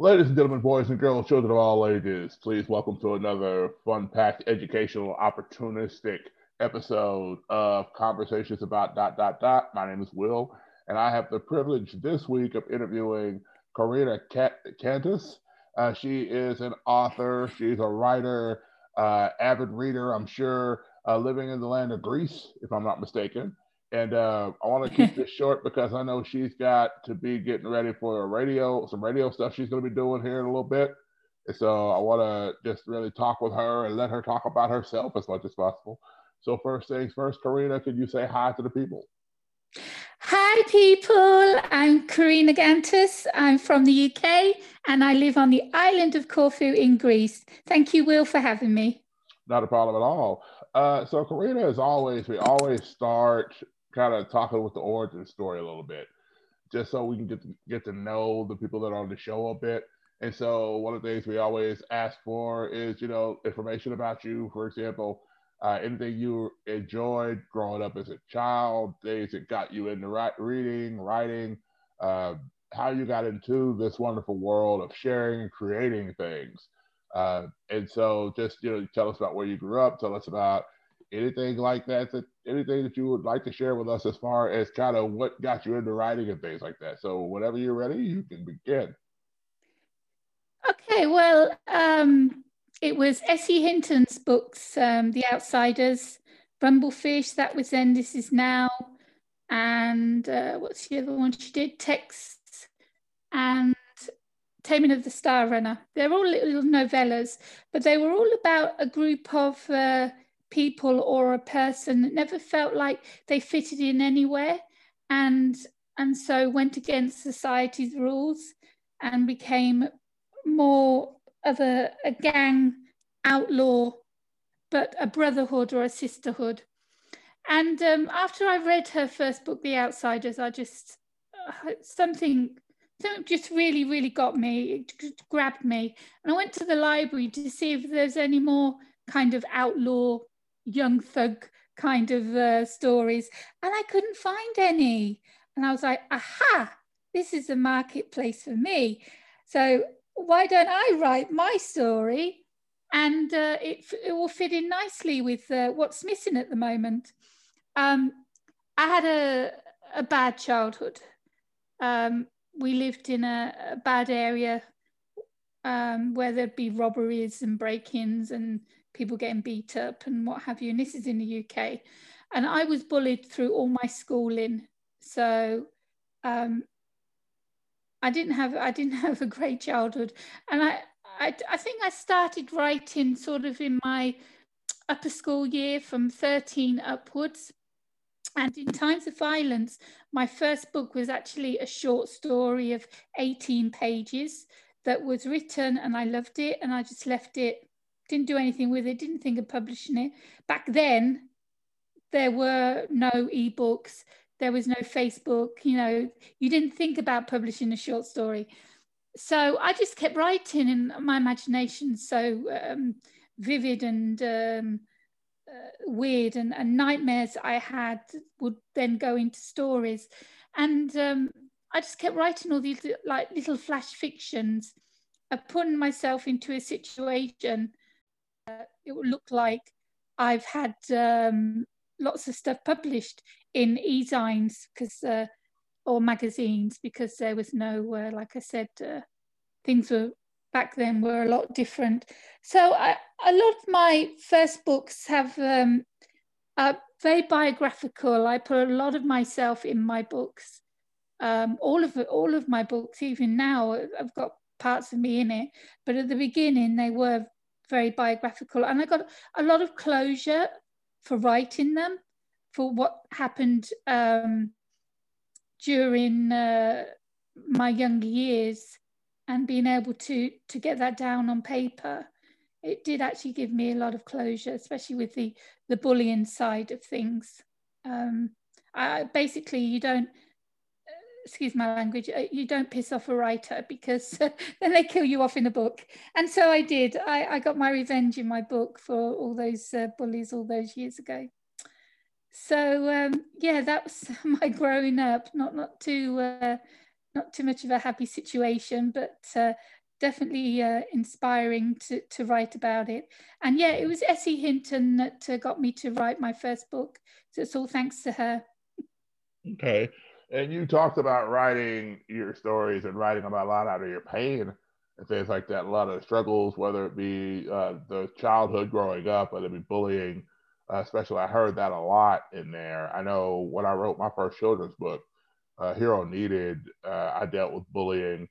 Ladies and gentlemen, boys and girls, children of all ages, please welcome to another fun-packed, educational, opportunistic episode of Conversations About Dot Dot Dot. My name is Will, and I have the privilege this week of interviewing Karina Kantas. Uh, she is an author, she's a writer, uh, avid reader, I'm sure, uh, living in the land of Greece, if I'm not mistaken. And uh, I want to keep this short because I know she's got to be getting ready for a radio, some radio stuff she's going to be doing here in a little bit. And so I want to just really talk with her and let her talk about herself as much as possible. So first things first, Karina, can you say hi to the people? Hi, people. I'm Karina Kantas. I'm from the UK and I live on the island of Corfu in Greece. Thank you, Will, for having me. Not a problem at all. Uh, so, Karina, as always, we always start kind of talking with the origin story a little bit, just so we can get to, get to know the people that are on the show a bit. And so, one of the things we always ask for is, you know, information about you. For example, uh, anything you enjoyed growing up as a child, things that got you into reading, writing, uh, how you got into this wonderful world of sharing and creating things. Uh, and so, just you know, tell us about where you grew up. Tell us about anything like that, that anything that you would like to share with us as far as kind of what got you into writing and things like that. So whenever you're ready, you can begin. Okay, well, um, it was S.E. Hinton's books, um, The Outsiders, Rumblefish, that was then, this is now, and uh, what's the other one she did? Texts and Taming of the Star Runner. They're all little novellas, but they were all about a group of uh, people or a person that never felt like they fitted in anywhere. And and so went against society's rules and became more of a, a gang outlaw but a brotherhood or a sisterhood. And um, after i read her first book the outsiders i just uh, something something just really really got me. It grabbed me. And i went to the library to see if there's any more kind of outlaw young thug kind of uh, stories, and I couldn't find any. And I was like, aha, this is a marketplace for me. So why don't I write my story? And uh, it, it will fit in nicely with uh, what's missing at the moment. Um, I had a, a bad childhood. Um, we lived in a, a bad area um, where there'd be robberies and break ins and people getting beat up and what have you. And this is in the UK. And I was bullied through all my schooling. So um, I didn't have I didn't have a great childhood. And I, I I think I started writing sort of in my upper school year from 13 upwards. And in Times of Violence, my first book was actually a short story of 18 pages that was written and I loved it and I just left it didn't do anything with it, didn't think of publishing it. Back then, there were no ebooks, there was no Facebook, you know, you didn't think about publishing a short story. So I just kept writing, and my imagination so um, vivid and um, uh, weird, and, and, nightmares I had would then go into stories. And um, I just kept writing all these like little flash fictions of putting myself into a situation it would look like I've had um, lots of stuff published in e-zines because uh, or magazines because there was no, uh, like I said, uh, things were back then were a lot different. So I, a lot of my first books have um, are very biographical. I put a lot of myself in my books. Um, all of all of my books, even now, I've got parts of me in it. But at the beginning, they were very biographical. And I got a lot of closure for writing them, for what happened um, during uh, my younger years and being able to, to get that down on paper. It did actually give me a lot of closure, especially with the, the bullying side of things. Um, I, basically, you don't excuse my language, uh, you don't piss off a writer because then they kill you off in a book. And so I did. I, I got my revenge in my book for all those uh, bullies all those years ago. So um, yeah, that was my growing up. Not not too uh, not too much of a happy situation, but uh, definitely uh, inspiring to, to write about it. And yeah, it was S.E. Hinton that got me to write my first book. So it's all thanks to her. Okay. And you talked about writing your stories and writing about a lot out of your pain and things like that, a lot of struggles, whether it be uh, the childhood growing up, whether it be bullying, uh, especially I heard that a lot in there. I know when I wrote my first children's book, uh, Hero Needed, uh, I dealt with bullying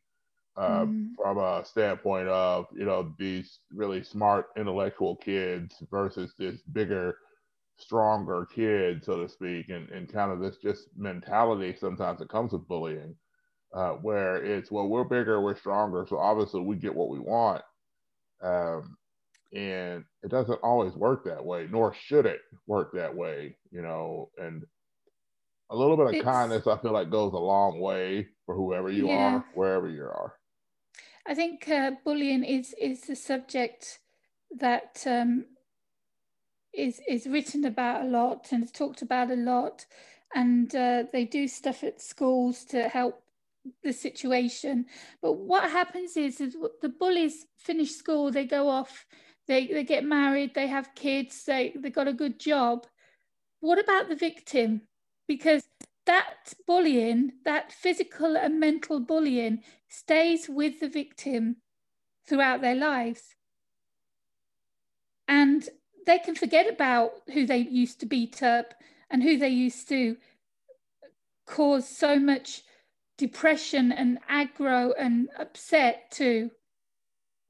uh, mm. from a standpoint of you know these really smart intellectual kids versus this bigger stronger kid so to speak and, and kind of this just mentality sometimes that comes with bullying uh, where it's well we're bigger we're stronger so obviously we get what we want um, and it doesn't always work that way nor should it work that way you know and a little bit of it's, kindness i feel like goes a long way for whoever you yeah. are wherever you are I think uh, bullying is is a subject that um, is is written about a lot and talked about a lot, and uh, they do stuff at schools to help the situation. But what happens is, is the bullies finish school, they go off, they they get married, they have kids, they they got a good job. What about the victim? Because that bullying, that physical and mental bullying, stays with the victim throughout their lives. And they can forget about who they used to beat up and who they used to cause so much depression and aggro and upset to.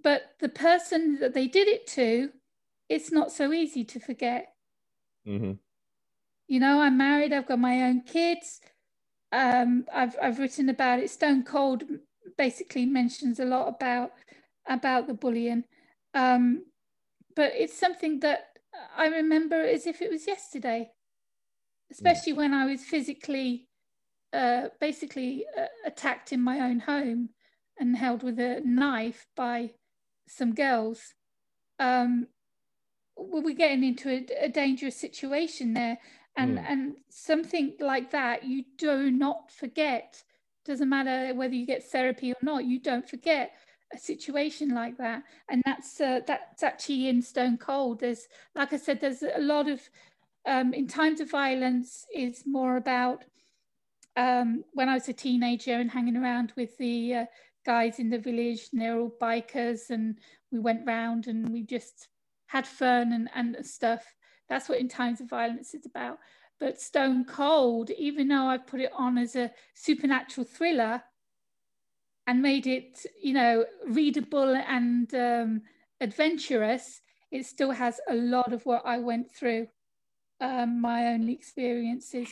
But the person that they did it to, it's not so easy to forget. Mm-hmm you know, I'm married, I've got my own kids. Um, I've I've written about it. Stone Cold basically mentions a lot about about the bullying, um, but it's something that I remember as if it was yesterday, especially when I was physically, uh, basically uh, attacked in my own home and held with a knife by some girls. Um, we're getting into a, a dangerous situation there and mm. and something like that you do not forget doesn't matter whether you get therapy or not you don't forget a situation like that. And that's uh, that's actually in stone cold. There's like i said there's a lot of um, in times of violence is more about um, when i was a teenager and hanging around with the uh, guys in the village and they're all bikers and we went round and we just had fun and, and stuff. That's what In Times of Violence is about. But Stone Cold, even though I put it on as a supernatural thriller and made it, you know, readable and um, adventurous, it still has a lot of what I went through, um, my own experiences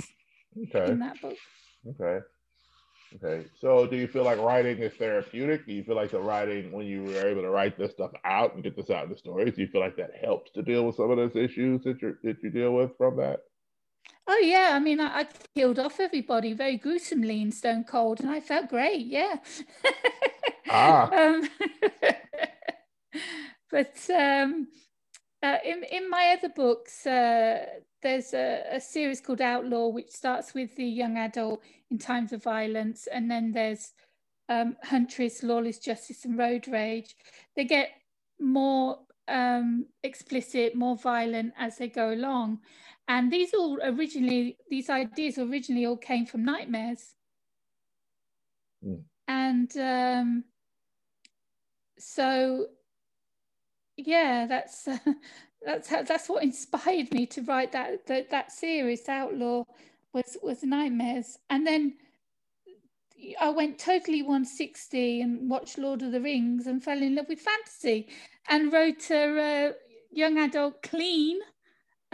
okay. in that book. Okay. Okay. So do you feel like writing is therapeutic? Do you feel like the writing, when you were able to write this stuff out and get this out in the stories, do you feel like that helps to deal with some of those issues that you that you deal with from that? Oh yeah, I mean, I, I, killed off everybody very gruesomely in Stone Cold, and I felt great. Yeah. ah. um, but um, uh, in in my other books, uh, there's a, a, series called Outlaw, which starts with the young adult in times of violence, and then there's um, Huntress, Lawless Justice, and Road Rage. They get more um, explicit, more violent as they go along. And these all originally, these ideas originally all came from nightmares. Mm. And um, so, yeah, that's uh, that's how, that's what inspired me to write that that, that series outlaw was was nightmares and then I went totally 160 and watched Lord of the Rings and fell in love with fantasy and wrote a, young adult clean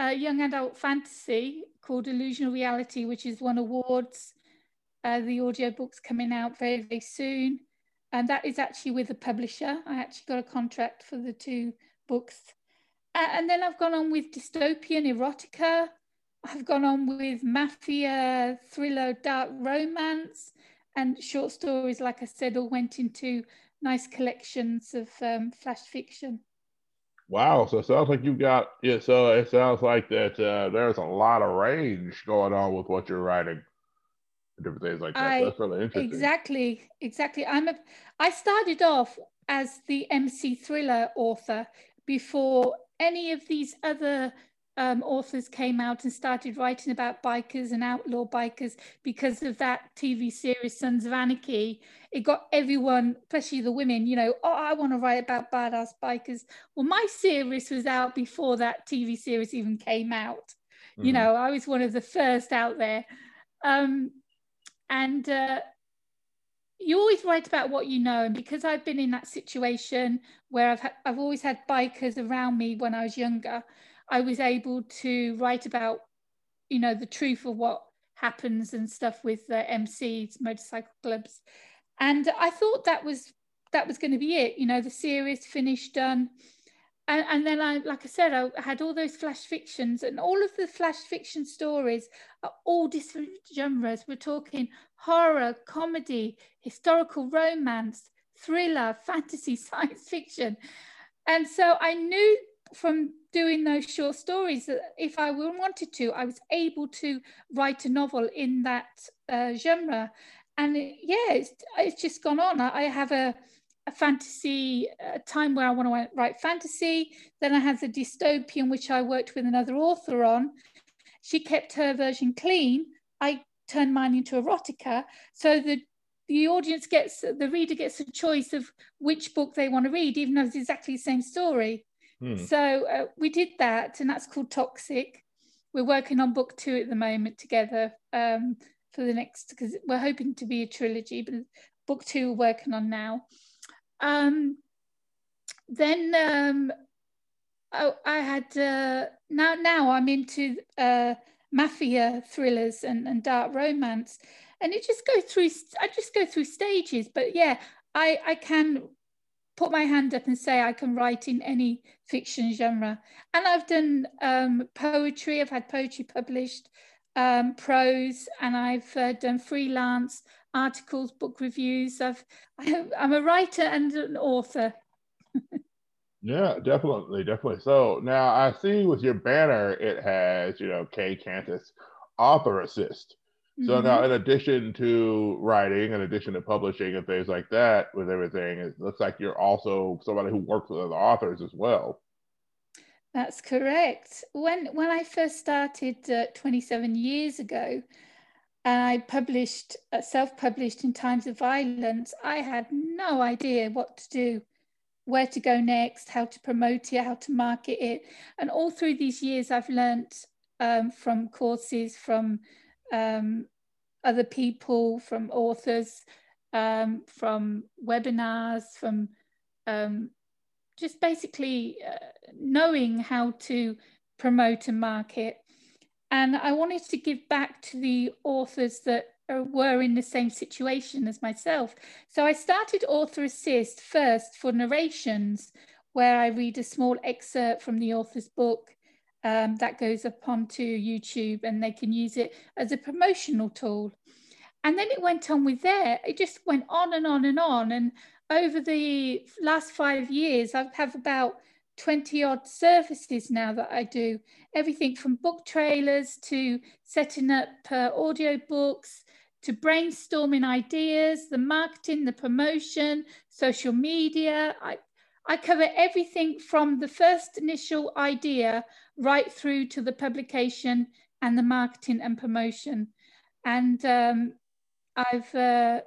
young adult fantasy called Illusional Reality, which is won awards. Uh, the audiobook's coming out very, very soon. And that is actually with a publisher. I actually got a contract for the two books uh, and then I've gone on with dystopian erotica. I've gone on with mafia, thriller, dark romance, and short stories. Like I said, all went into nice collections of um, flash fiction. Wow! So it sounds like you've got yeah. So it sounds like that uh, there's a lot of range going on with what you're writing, different things like that. I, That's really interesting. Exactly, exactly. I'm a. I started off as the MC thriller author before any of these other um, authors came out and started writing about bikers and outlaw bikers because of that TV series Sons of Anarchy. It got everyone, especially the women, you know, oh, I want to write about badass bikers. Well, my series was out before that TV series even came out. Mm-hmm. You know, I was one of the first out there. Um, and uh, you always write about what you know and because i've been in that situation where i've ha- i've always had bikers around me when i was younger i was able to write about you know the truth of what happens and stuff with the mcs motorcycle clubs and i thought that was that was going to be it you know the series finished done and, and then I, like I said, I had all those flash fictions, and all of the flash fiction stories are all different genres. We're talking horror, comedy, historical romance, thriller, fantasy, science fiction. And so I knew from doing those short stories if I wanted to, I was able to write a novel in that uh, genre. And it, yeah, it's, it's just gone on. I, I have a a fantasy a time where I want to write fantasy. Then I had the dystopian, which I worked with another author on. She kept her version clean. I turned mine into erotica. So the the audience gets the reader gets a choice of which book they want to read, even though it's exactly the same story. Hmm. So uh, we did that, and that's called Toxic. We're working on book two at the moment together um, for the next because we're hoping to be a trilogy, but book two we're working on now. Um, then um, I, I, had uh, now now I'm into uh, mafia thrillers and, and dark romance, and it just go through. I just go through stages, but yeah, I I can put my hand up and say I can write in any fiction genre, and I've done um, poetry. I've had poetry published, um, prose, and I've uh, done freelance articles, book reviews. I've, I'm a writer and an author. yeah, definitely, definitely. So now I see with your banner, it has, you know, Kay Kantas, author assist. So mm-hmm. now, in addition to writing, in addition to publishing and things like that, with everything, it looks like you're also somebody who works with other authors as well. That's correct. When when I first started uh, 27 years ago, and I published, uh, self-published in Times of Violence, I had no idea what to do, where to go next, how to promote it, how to market it. And all through these years, I've learned um, from courses, from um, other people, from authors, um, from webinars, from um, just basically uh, knowing how to promote and market. And I wanted to give back to the authors that were in the same situation as myself. So I started Author Assist first for narrations, where I read a small excerpt from the author's book um, that goes up onto YouTube and they can use it as a promotional tool. And then it went on with there. It just went on and on and on. And over the last five years, I have about 20 odd services now that I do. Everything from book trailers to setting up uh, audio books to brainstorming ideas, the marketing, the promotion, social media. I, I cover everything from the first initial idea right through to the publication and the marketing and promotion. And um, I've uh,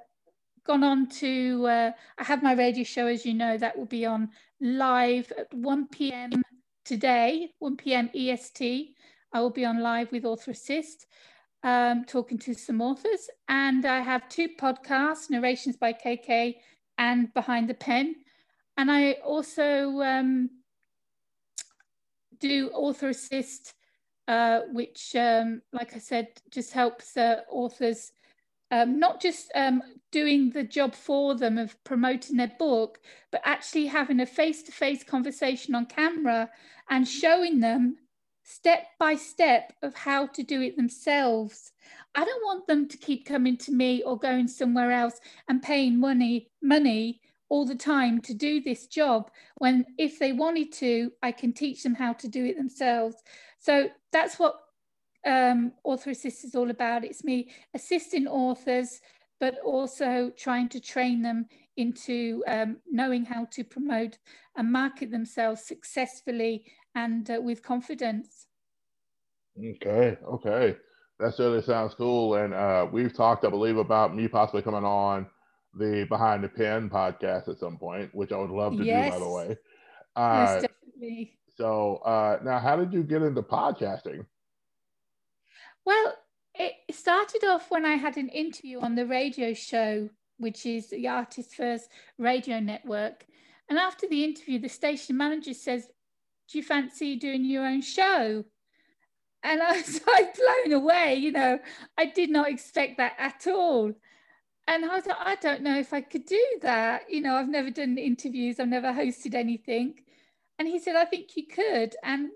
gone on to, uh, I have my radio show, as you know, that will be on live at 1 p.m. today, 1 p.m. EST. I will be on live with Author Assist, um, talking to some authors. And I have two podcasts, Narrations by KK and Behind the Pen. And I also um, do Author Assist, uh, which, um, like I said, just helps uh, authors um, not just um, doing the job for them of promoting their book, but actually having a face to face conversation on camera and showing them step by step of how to do it themselves. I don't want them to keep coming to me or going somewhere else and paying money money all the time to do this job when if they wanted to I can teach them how to do it themselves. So that's what um, Author Assist is all about. It's me assisting authors, but also trying to train them into um, knowing how to promote and market themselves successfully and uh, with confidence. Okay, okay. That certainly sounds cool. And uh, we've talked, I believe, about me possibly coming on the Behind the Pen podcast at some point, which I would love to yes. do, by the way. Uh, definitely. So uh, now, how did you get into podcasting? Well, it started off when I had an interview on the radio show, which is the Artist First Radio Network. And after the interview, the station manager says, Do you fancy doing your own show? And I was like blown away, you know, I did not expect that at all. And I was like, I don't know if I could do that. You know, I've never done interviews, I've never hosted anything. And he said, I think you could. And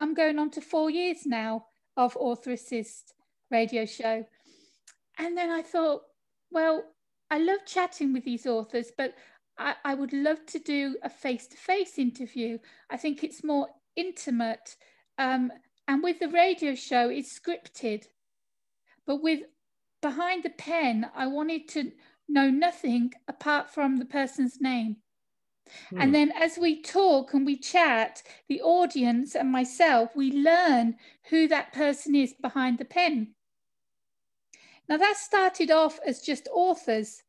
I'm going on to four years now of Author Assist radio show. And then I thought, well, I love chatting with these authors, but I, I would love to do a face to face interview. I think it's more intimate. Um, and with the radio show, it's scripted. But with Behind the Pen, I wanted to know nothing apart from the person's name. Hmm. And then as we talk and we chat, the audience and myself, we learn who that person is behind the pen. Now that started off as just authors,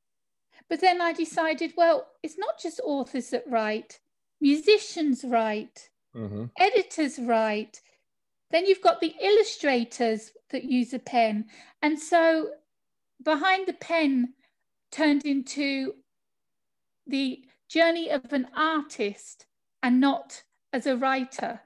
but then I decided, well, it's not just authors that write, musicians write, mm-hmm. editors write. Then you've got the illustrators that use a pen. And so behind the pen turned into the journey of an artist and not as a writer.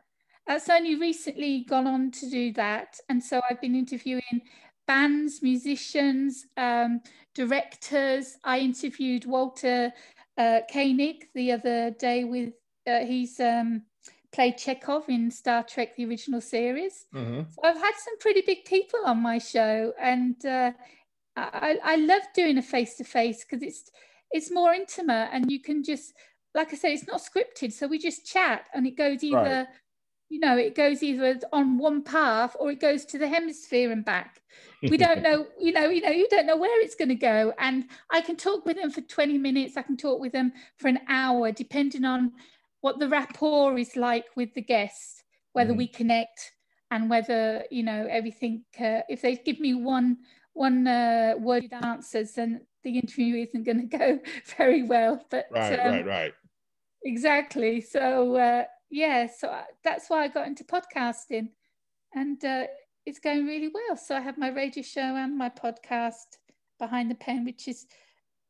That's only recently gone on to do that. And so I've been interviewing bands, musicians, um, directors. I interviewed Walter uh, Koenig the other day with, uh, he's um, played Chekov in Star Trek, the original series. Mm-hmm. So I've had some pretty big people on my show. And uh, I, I love doing a face to face because it's, it's more intimate and you can just like I said, it's not scripted. So we just chat and it goes either, right. you know, it goes either on one path or it goes to the hemisphere and back. We don't know, you know, you know, you don't know where it's going to go. And I can talk with them for 20 minutes. I can talk with them for an hour, depending on what the rapport is like with the guests, whether mm. we connect and whether, you know, everything, uh, if they give me one, one uh, worded answers, then the interview isn't going to go very well. But right, um, right, right. Exactly. So uh, yeah, so I, that's why I got into podcasting, and uh, it's going really well. So I have my radio show and my podcast behind the pen, which is,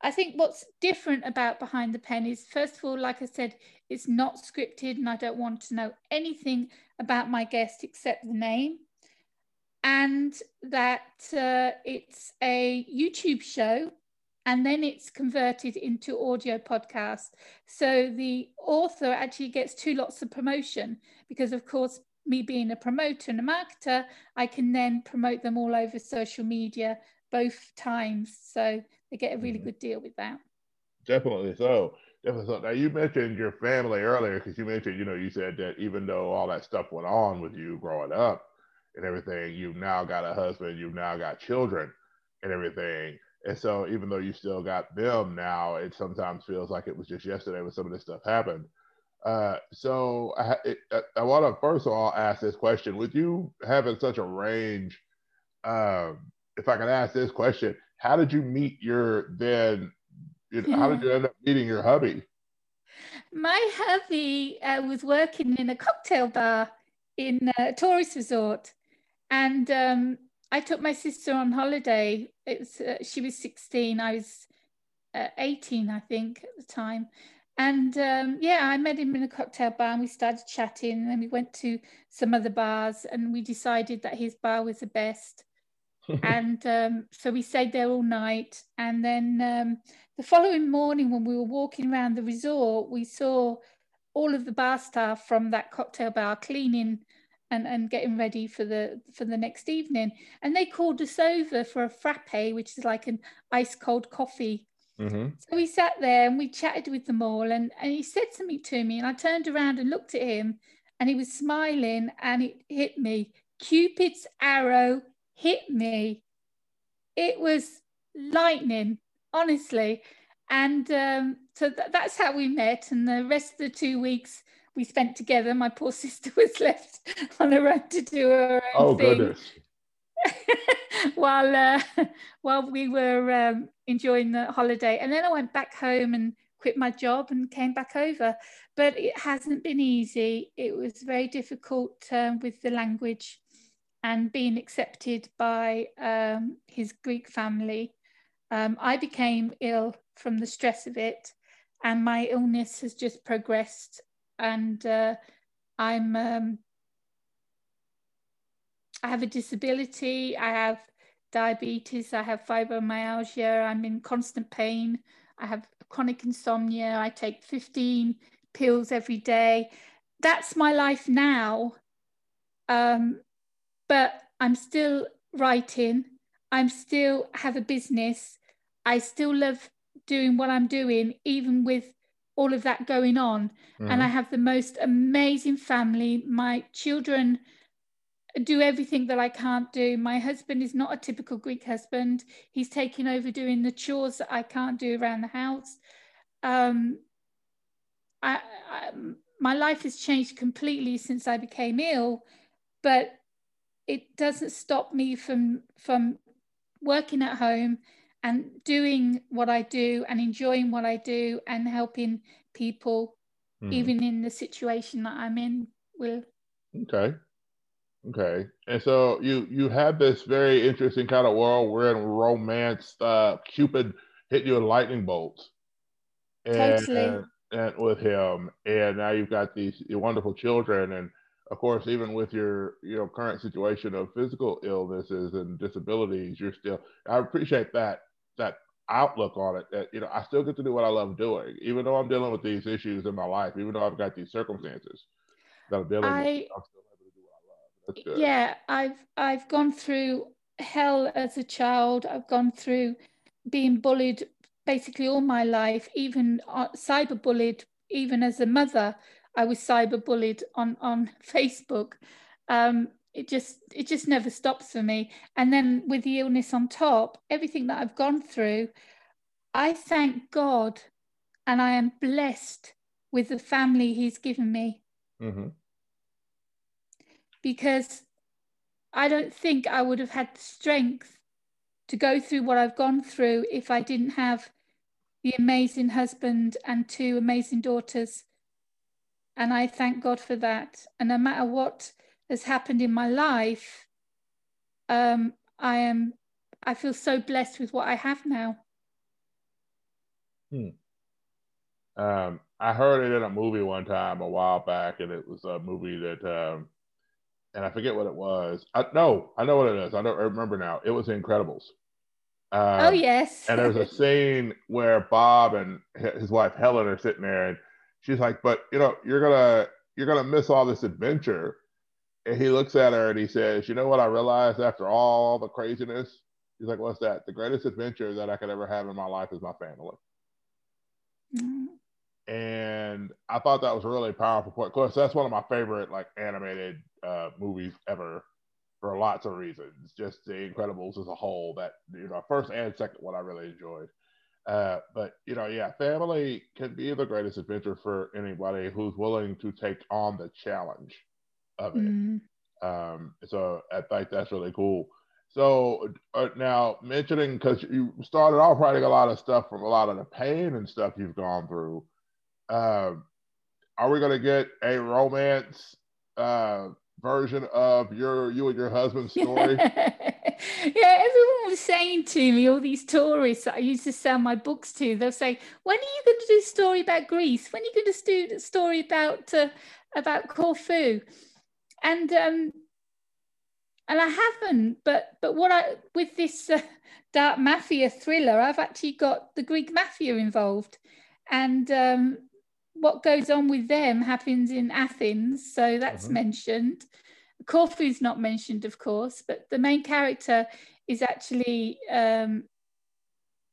I think, what's different about behind the pen is first of all, like I said, it's not scripted, and I don't want to know anything about my guest except the name and that uh, it's a YouTube show and then it's converted into audio podcast. So the author actually gets two lots of promotion because, of course, me being a promoter and a marketer, I can then promote them all over social media both times. So they get a really mm-hmm. good deal with that. Definitely so. Definitely so. Now you mentioned your family earlier because you mentioned, you know, you said that even though all that stuff went on with you growing up and everything, you've now got a husband, you've now got children and everything and so even though you still got them now, it sometimes feels like it was just yesterday when some of this stuff happened. Uh, so I, it, I want to first of all ask this question: With you having such a range, um, if I can ask this question, how did you meet your then? You know, How did you end up meeting your hubby? My hubby uh, was working in a cocktail bar in a tourist resort, and um, I took my sister on holiday. It was uh, she was 16. I was uh, 18, I think, at the time. And um, yeah, I met him in a cocktail bar and we started chatting. And then we went to some other bars and we decided that his bar was the best. and um, so we stayed there all night. And then um, the following morning, when we were walking around the resort, we saw all of the bar staff from that cocktail bar cleaning and, and getting ready for the for the next evening. And they called us over for a frappe, which is like an ice cold coffee. Mm-hmm. So we sat there and we chatted with them all, and, and he said something to me, and I turned around and looked at him, and he was smiling, and it hit me. Cupid's arrow hit me. It was lightning, honestly. and um, so th- that's how we met. And the rest of the two weeks we spent together. My poor sister was left on her own to do her own oh, thing. goodness. while uh, while we were um, enjoying the holiday, and then I went back home and quit my job and came back over. But it hasn't been easy. It was very difficult um, with the language and being accepted by um, his Greek family. Um, I became ill from the stress of it, and my illness has just progressed. And uh, I'm um, I have a disability. I have diabetes. I have fibromyalgia. I'm in constant pain. I have chronic insomnia. I take 15 pills every day. That's my life now. Um, but I'm still writing. I'm still have a business. I still love doing what I'm doing, even with all of that going on. Mm-hmm. And I have the most amazing family. My children do everything that I can't do. My husband is not a typical Greek husband. He's taking over doing the chores that I can't do around the house. Um, I, I, my life has changed completely since I became ill, but it doesn't stop me from from working at home and doing what I do and enjoying what I do and helping people, mm. even in the situation that I'm in. Will okay, okay, and so you you have this very interesting kind of world where in romance, uh, Cupid hit you with lightning bolts, and, totally, and, and with him, and now you've got these wonderful children and of course, even with your you know current situation of physical illnesses and disabilities, you're still. I appreciate that that outlook on it. That you know, I still get to do what I love doing, even though I'm dealing with these issues in my life, even though I've got these circumstances that I'm dealing I, with. I'm still able to do what I love. Yeah, I've I've gone through hell as a child. I've gone through being bullied basically all my life, even uh, cyber bullied, even as a mother. I was cyberbullied on on Facebook. Um, it just it just never stops for me. And then with the illness on top, everything that I've gone through, I thank God, and I am blessed with the family He's given me. Mm-hmm. Because I don't think I would have had the strength to go through what I've gone through if I didn't have the amazing husband and two amazing daughters and I thank God for that. And no matter what has happened in my life, um, I am I feel so blessed with what I have now. Hmm. Um, I heard it in a movie one time a while back, and it was a movie that, um, and I forget what it was. I, no, I know what it is. I don't I remember now. It was Incredibles. Um, oh yes. and there's a scene where Bob and his wife Helen are sitting there, and she's like, but you know, you're gonna you're gonna miss all this adventure. And he looks at her and he says, You know what I realized after all the craziness? He's like, What's that? The greatest adventure that I could ever have in my life is my family. Mm-hmm. And I thought that was a really powerful point. Of course, that's one of my favorite like animated uh, movies ever for lots of reasons. Just the Incredibles as a whole, that you know, first and second one I really enjoyed. Uh, but you know, yeah, family can be the greatest adventure for anybody who's willing to take on the challenge of it. Mm. Um, so I think that's really cool. So uh, now mentioning because you started off writing a lot of stuff from a lot of the pain and stuff you've gone through. Um, are we going to get a romance uh, version of your you and your husband's story? yeah, was saying to me, all these tourists that I used to sell my books to, they'll say, "When are you going to do a story about Greece? When are you going to do a story about uh, about Corfu?" And um, and I haven't. But but what I with this uh, dark mafia thriller, I've actually got the Greek mafia involved, and um, what goes on with them happens in Athens, so that's mm-hmm. mentioned. Corfu's not mentioned, of course, but the main character is actually um,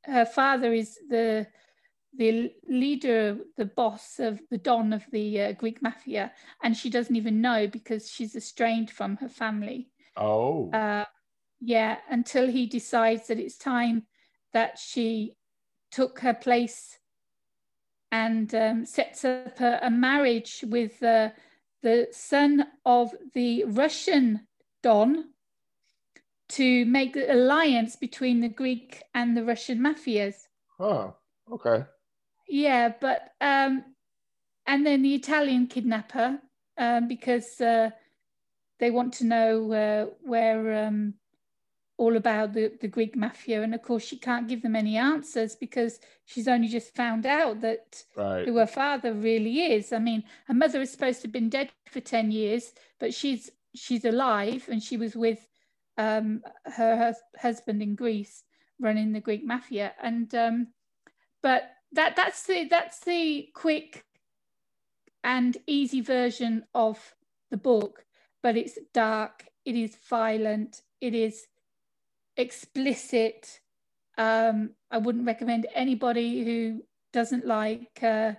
her father is the the leader, the boss of the don of the uh, Greek mafia, and she doesn't even know because she's estranged from her family. Oh, uh, yeah. Until he decides that it's time that she took her place and um, sets up a, a marriage with uh, the son of the Russian Don to make the alliance between the Greek and the Russian mafias. Oh, okay. Yeah, but um, and then the Italian kidnapper um, because uh, they want to know uh, where um, all about the, the Greek mafia. And of course, she can't give them any answers because she's only just found out that right. who her father really is. I mean, her mother is supposed to have been dead for 10 years, but she's she's alive and she was with um, her, husband in Greece running the Greek mafia. And um, but that that's the that's the quick and easy version of the book, but it's dark, it is violent, it is explicit. Um, I wouldn't recommend anybody who doesn't like uh,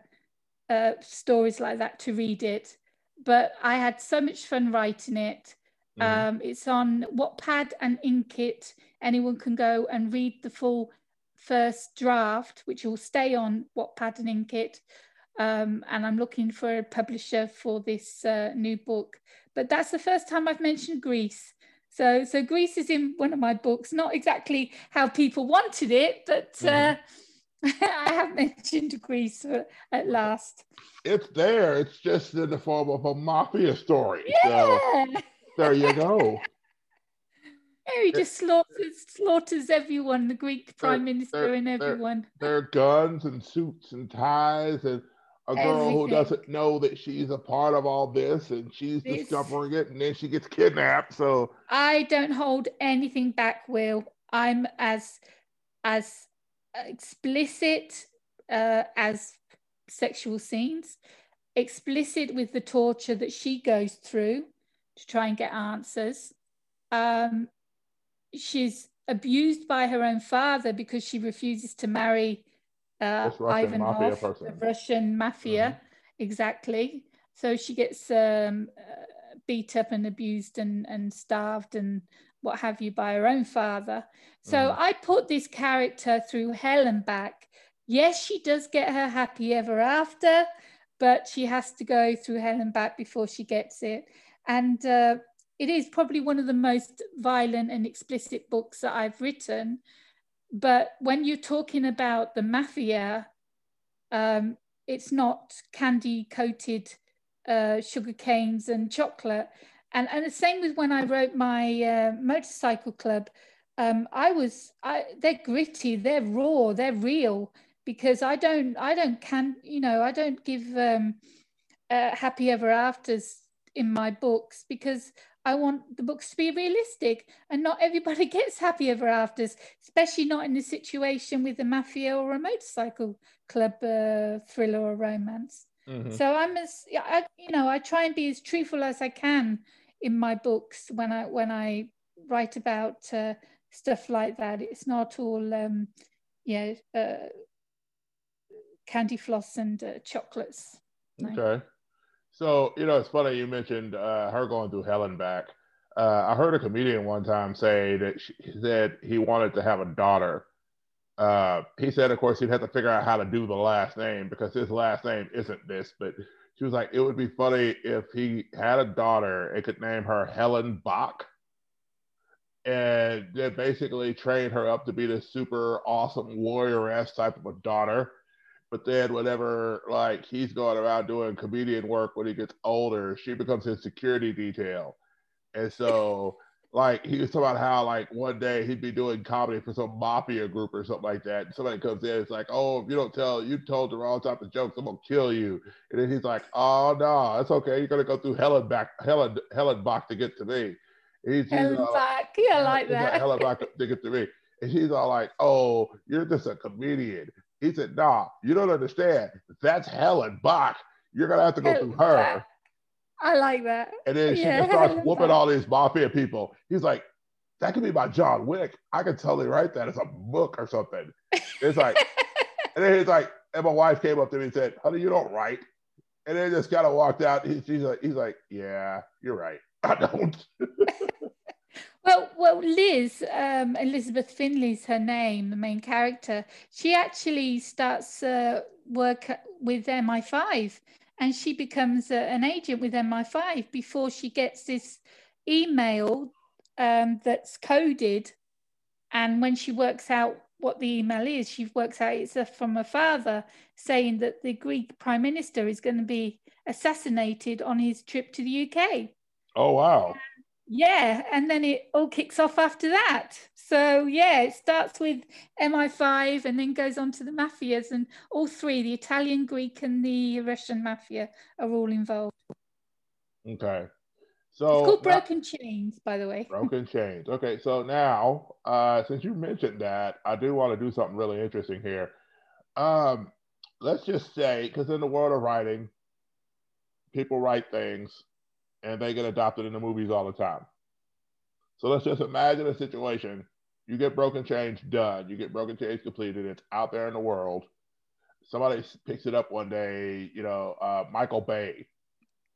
uh, stories like that to read it. But I had so much fun writing it. Um, it's on Wattpad and Inkitt. Anyone can go and read the full first draft, which will stay on Wattpad and Inkitt. Um, and I'm looking for a publisher for this uh, new book. But that's the first time I've mentioned Greece. So, so Greece is in one of my books, not exactly how people wanted it, but mm. uh, I have mentioned Greece at last. It's there. It's just in the form of a mafia story. Yeah. So there you go. Oh, he just slaughters slaughters everyone, the Greek prime minister and everyone. There are guns and suits and ties and a girl Everything. who doesn't know that she's a part of all this and she's this, discovering it and then she gets kidnapped so i don't hold anything back will i'm as as explicit uh, as sexual scenes explicit with the torture that she goes through to try and get answers um, she's abused by her own father because she refuses to marry uh, Ivanov, the Russian mafia, mm-hmm. exactly. So she gets um, uh, beat up and abused and, and starved and what have you by her own father. So mm. I put this character through hell and back. Yes, she does get her happy ever after, but she has to go through hell and back before she gets it. And uh, it is probably one of the most violent and explicit books that I've written but when you're talking about the mafia, um, it's not candy coated uh, sugar canes and chocolate. And, and the same with when I wrote my uh, motorcycle club. Um, I was, I, they're gritty, they're raw, they're real because I don't, I don't can, you know, I don't give um, uh, happy ever afters in my books because I want the books to be realistic, and not everybody gets happy ever afters, especially not in a situation with a mafia or a motorcycle club uh, thriller or romance. Mm-hmm. So I'm as I, you know, I try and be as truthful as I can in my books when I when I write about uh, stuff like that. It's not all, um, yeah, uh, candy floss and uh, chocolates. Okay. So you know, it's funny you mentioned uh, her going through hell and back. Uh, I heard a comedian one time say that she said he wanted to have a daughter. Uh, he said, of course, he'd have to figure out how to do the last name because his last name isn't this. But she was like, it would be funny if he had a daughter and could name her Helen Bach and then basically train her up to be this super awesome warrior-esque type of a daughter but then whenever like he's going around doing comedian work when he gets older, she becomes his security detail. And so like he was talking about how like one day he'd be doing comedy for some mafia group or something like that. And somebody comes in, it's like, oh, if you don't tell, you told the wrong type of jokes, I'm gonna kill you. And then he's like, oh no, that's okay. You're gonna go through Helen back, Helen, Helen Bach to get to me. he's, Helen Bach, yeah, I like that. Like, Helen Bach to get to me. And she's all like, oh, you're just a comedian. He said, nah, you don't understand. That's Helen Bach. You're gonna have to go oh, through her. I like that. And then she yeah, starts Helen whooping Bach. all these mafia people. He's like, that could be by John Wick. I could totally write that as a book or something. It's like, and then he's like, and my wife came up to me and said, honey, you don't write. And then just kind of walked out. He, she's like, he's like, yeah, you're right. I don't. Well, well, Liz, um, Elizabeth Finley's her name, the main character. She actually starts uh, work with MI5, and she becomes uh, an agent with MI5 before she gets this email um, that's coded. And when she works out what the email is, she works out it's from her father saying that the Greek prime minister is going to be assassinated on his trip to the UK. Oh, wow. Yeah, and then it all kicks off after that. So yeah, it starts with MI5 and then goes on to the mafias, and all three, the Italian, Greek, and the Russian mafia, are all involved. Okay. So it's called Broken now, Chains, by the way. Broken Chains. Okay, so now, uh, since you mentioned that, I do want to do something really interesting here. Um, let's just say, because in the world of writing, people write things and they get adopted in the movies all the time. So let's just imagine a situation. You get Broken Chains done, you get Broken Chains completed, it's out there in the world. Somebody picks it up one day, you know, uh, Michael Bay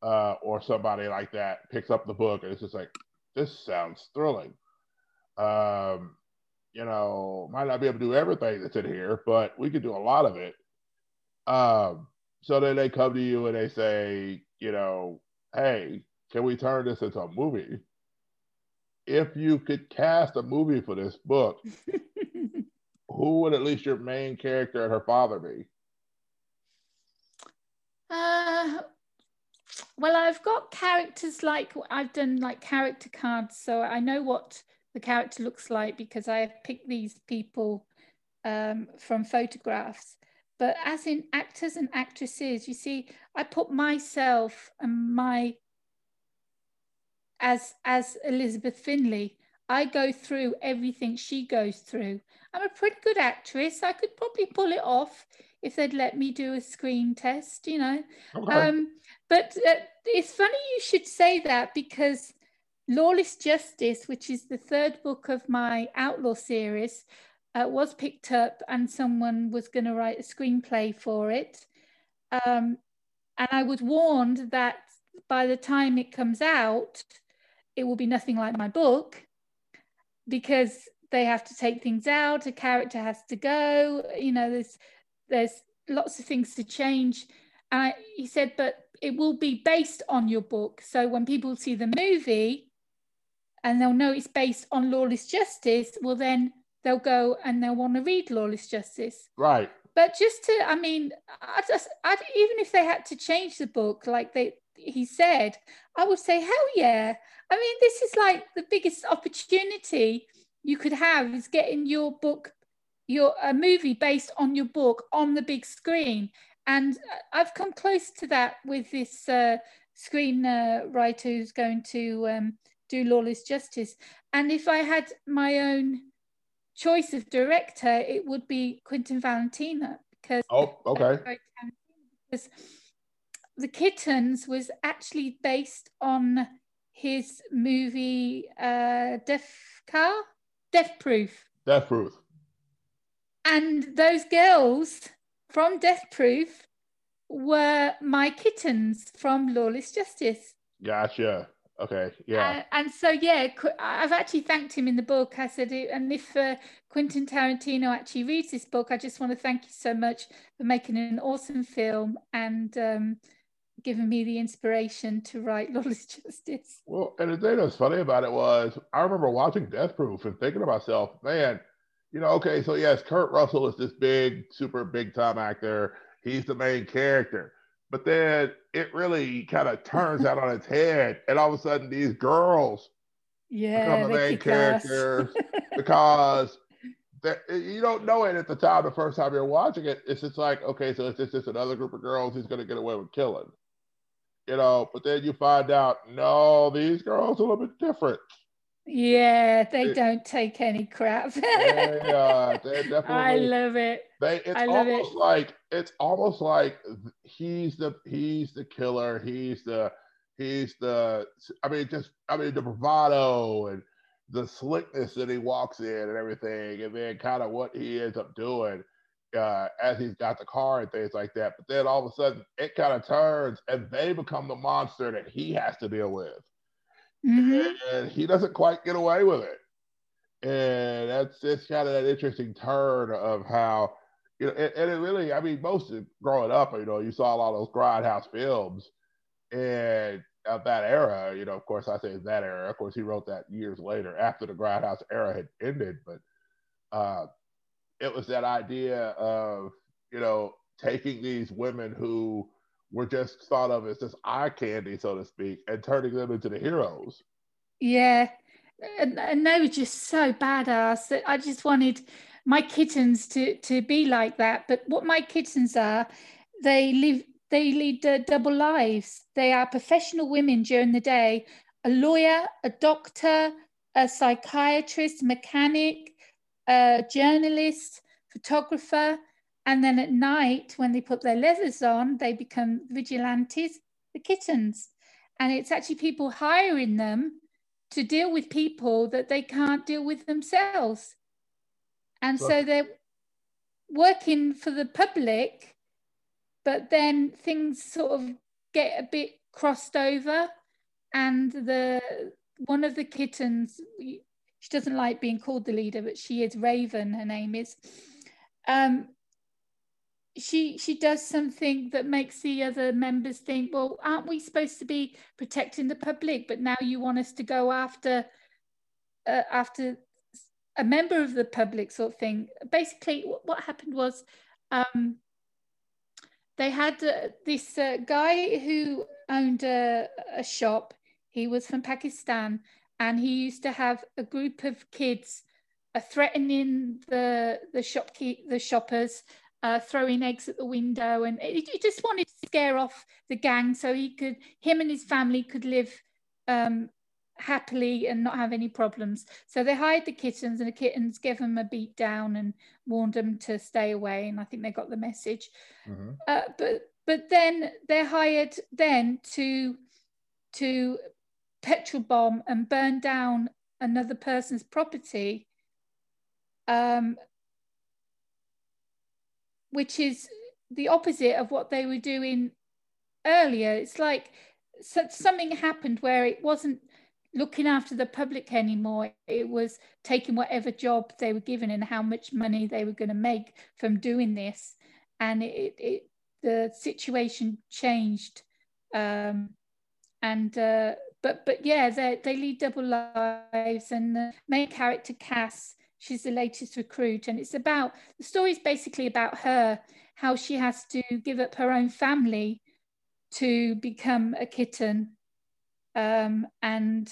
uh, or somebody like that picks up the book and it's just like, this sounds thrilling. Um, you know, might not be able to do everything that's in here, but we could do a lot of it. Um, so then they come to you and they say, you know, hey, can we turn this into a movie? If you could cast a movie for this book, who would at least your main character and her father be? Uh, well, I've got characters like I've done like character cards, so I know what the character looks like because I have picked these people um, from photographs. But as in actors and actresses, you see, I put myself and my as as Elizabeth Finley, I go through everything she goes through. I'm a pretty good actress. I could probably pull it off if they'd let me do a screen test, you know. Okay. Um, but uh, it's funny you should say that because Lawless Justice, which is the third book of my Outlaw series, uh, was picked up and someone was going to write a screenplay for it. Um, and I was warned that by the time it comes out, it will be nothing like my book because they have to take things out a character has to go you know there's there's lots of things to change. And I, he said but it will be based on your book. So when people see the movie and they'll know it's based on lawless justice well then they'll go and they'll want to read lawless justice. Right. But just to i mean I just I, even if they had to change the book like they he said, I would say, hell yeah. I mean, this is like the biggest opportunity you could have is getting your book, your a movie based on your book on the big screen. And I've come close to that with this uh, screenwriter who's going to um, do Lawless Justice. And if I had my own choice of director, it would be Quentin Tarantino because oh, okay. Because the Kittens was actually based on his movie uh, Death Car, Death Proof. Death Proof. And those girls from Death Proof were my kittens from Lawless Justice. Gotcha. Okay. Yeah. Uh, and so yeah, I've actually thanked him in the book. I said, and if uh, Quentin Tarantino actually reads this book, I just want to thank you so much for making an awesome film and um, given me the inspiration to write Lawless Justice. Well, and the thing that was funny about it was I remember watching Death Proof and thinking to myself, man, you know, okay, so yes, Kurt Russell is this big, super big time actor. He's the main character. But then it really kind of turns out on its head. And all of a sudden, these girls yeah, become the main characters because eh, you don't know it at the time, the first time you're watching it. It's just like, okay, so it's just, just another group of girls he's going to get away with killing you know, but then you find out, no, these girls are a little bit different. Yeah, they it, don't take any crap. they, uh. I love it. They, it's I almost it. like it's almost like he's the he's the killer. He's the he's the. I mean, just I mean the bravado and the slickness that he walks in and everything, and then kind of what he ends up doing uh, as he's got the car and things like that. But then all of a sudden, it kind of turns and they become the monster that he has to deal with. Mhm. and he doesn't quite get away with it. And that's it's kind of that interesting turn of how you know, and, and it really, I mean, most of growing up, you know, you saw a lot of those grindhouse films, and of that era, you know, of course, I say that era. Of course, he wrote that years later after the grindhouse era had ended, but uh, it was that idea of you know taking these women who were just thought of as just eye candy, so to speak, and turning them into the heroes. Yeah. And, and they were just so badass that I just wanted my kittens to to be like that. But what my kittens are, they live they lead uh, double lives. They are professional women during the day, a lawyer, a doctor, a psychiatrist, mechanic, a journalist, photographer, and then at night when they put their leathers on, they become vigilantes, the kittens. And it's actually people hiring them to deal with people that they can't deal with themselves. And so they're working for the public, but then things sort of get a bit crossed over. And the one of the kittens, she doesn't like being called the leader, but she is Raven, her name is. Um, she she does something that makes the other members think, well, aren't we supposed to be protecting the public? But now you want us to go after uh, after a member of the public, sort of thing. Basically, what, what happened was um, they had uh, this uh, guy who owned a, a shop. He was from Pakistan, and he used to have a group of kids uh, threatening the the shopkeep the shoppers uh, throwing eggs at the window, and he, he, just wanted to scare off the gang so he could, him and his family could live um, happily and not have any problems. So they hired the kittens, and the kittens gave them a beat down and warned them to stay away. And I think they got the message. Mm-hmm. Uh, but but then they're hired then to to petrol bomb and burn down another person's property um, which is the opposite of what they were doing earlier. It's like something happened where it wasn't looking after the public anymore. It was taking whatever job they were given and how much money they were going to make from doing this. And it, it the situation changed. Um, and uh, but but yeah, they they lead double lives, and the main character Cass She's the latest recruit, and it's about the story is basically about her, how she has to give up her own family to become a kitten, um, and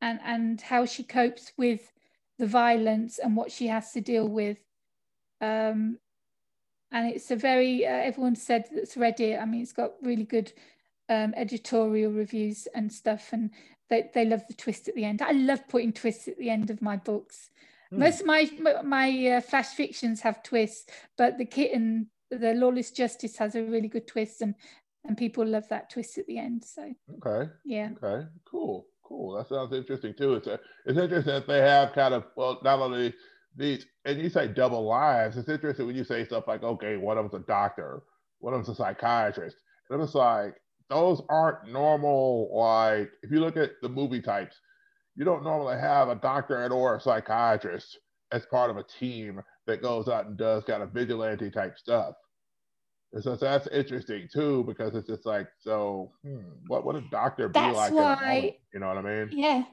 and and how she copes with the violence and what she has to deal with. Um, and it's a very uh, everyone said that's read it. I mean, it's got really good um, editorial reviews and stuff, and they, they love the twist at the end. I love putting twists at the end of my books. Mm. Most of my my uh, flash fictions have twists, but the kitten, the Lawless Justice, has a really good twist, and and people love that twist at the end. So okay, yeah, okay, cool, cool. That sounds interesting too. It's a, it's interesting that they have kind of well, not only these, and you say double lives. It's interesting when you say stuff like, okay, one of them's a doctor, one of them's a psychiatrist, and it's like those aren't normal. Like if you look at the movie types, you don't normally have a doctor and or a psychiatrist as part of a team that goes out and does kind of vigilante type stuff. And so that's interesting too, because it's just like, so hmm, what would a doctor be that's like? Why, you know what I mean? Yeah.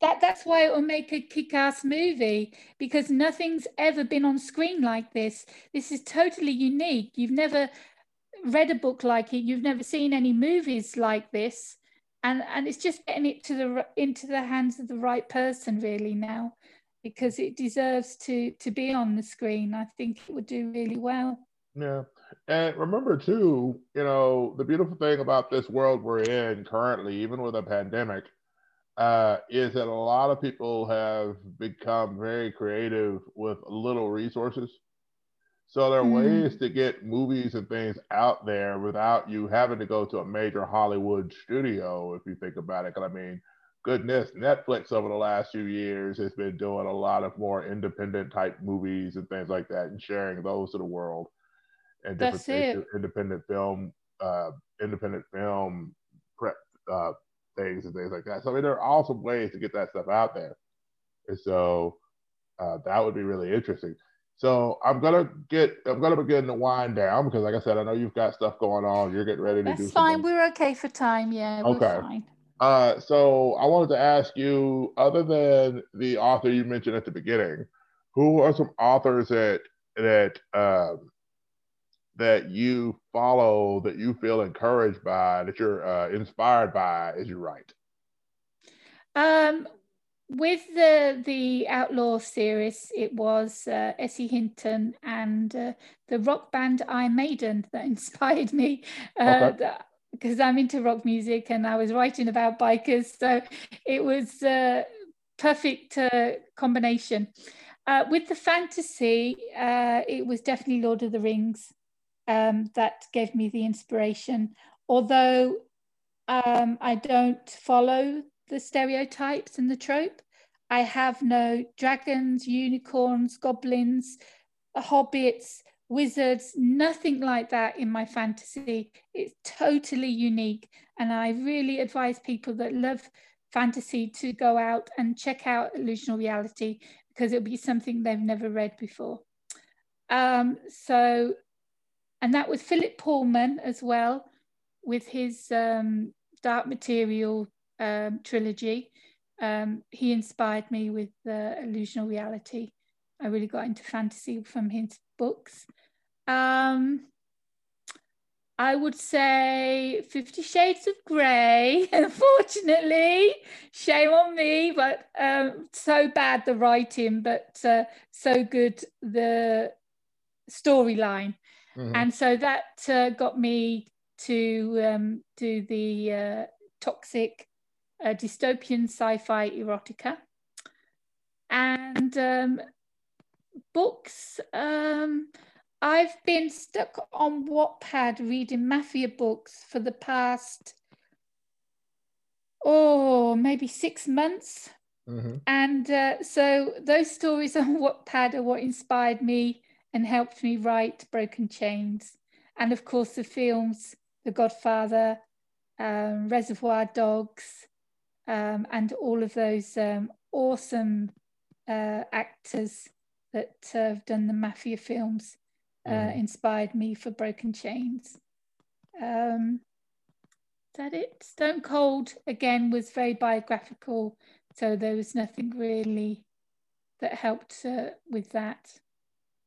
That, that's why it will make a kick-ass movie because nothing's ever been on screen like this. This is totally unique. You've never read a book like it. You've never seen any movies like this and and it's just getting it to the into the hands of the right person really now because it deserves to to be on the screen. I think it would do really well. Yeah. And remember too you know the beautiful thing about this world we're in currently even with a pandemic uh, is that a lot of people have become very creative with little resources so there are mm-hmm. ways to get movies and things out there without you having to go to a major Hollywood studio, if you think about it. Because I mean, goodness, Netflix over the last few years has been doing a lot of more independent type movies and things like that, and sharing those to the world. And different That's it. independent film, uh, independent film prep, uh, things and things like that. So I mean, there are awesome ways to get that stuff out there. And so uh, that would be really interesting. So I'm gonna get I'm gonna begin to wind down because, like I said, I know you've got stuff going on. You're getting ready to That's do. That's fine. Something. We're okay for time. Yeah. okay. Uh, so I wanted to ask you, other than the author you mentioned at the beginning, who are some authors that that um, that you follow that you feel encouraged by that you're uh, inspired by as you write? Um, with the the outlaw series it was uh, S.E. Hinton and uh, the rock band iron maiden that inspired me uh, okay. because i'm into rock music and i was writing about bikers so it was a perfect uh, combination uh, with the fantasy uh, it was definitely lord of the rings um, that gave me the inspiration although um, i don't follow the stereotypes and the trope. I have no dragons, unicorns, goblins, hobbits, wizards, nothing like that in my fantasy. It's totally unique. And I really advise people that love fantasy to go out and check out Illusional Reality because it'll be something they've never read before. Um, so, and that was Philip Pullman as well with his um, Dark Material um, trilogy. Um, he inspired me with the illusional reality. I really got into fantasy from his books. Um, I would say Fifty Shades of Grey. Unfortunately, shame on me, but um, so bad the writing, but uh, so good the storyline. Mm-hmm. And so that uh, got me to um, do the uh, toxic a dystopian sci-fi erotica. And um, books, um, I've been stuck on Wattpad reading mafia books for the past, oh, maybe six months. Mm-hmm. And uh, so those stories on Wattpad are what inspired me and helped me write Broken Chains. And of course, the films The Godfather, um, Reservoir Dogs, um, and all of those um, awesome uh, actors that uh, have done the mafia films uh, mm. inspired me for Broken Chains. Um, that it? Stone Cold again was very biographical, so there was nothing really that helped uh, with that.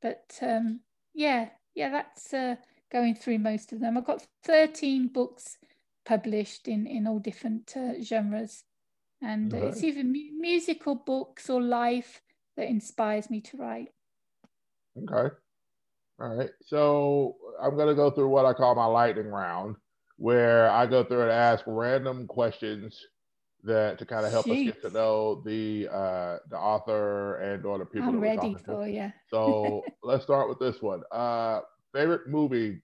But um, yeah, yeah, that's uh, going through most of them. I've got 13 books published in, in all different uh, genres. And right. it's either mu- musical books or life that inspires me to write. Okay. All right. So I'm going to go through what I call my lightning round, where I go through and ask random questions that to kind of help Jeez. us get to know the uh, the author and or the people. I'm ready for you. so let's start with this one. Uh, favorite movie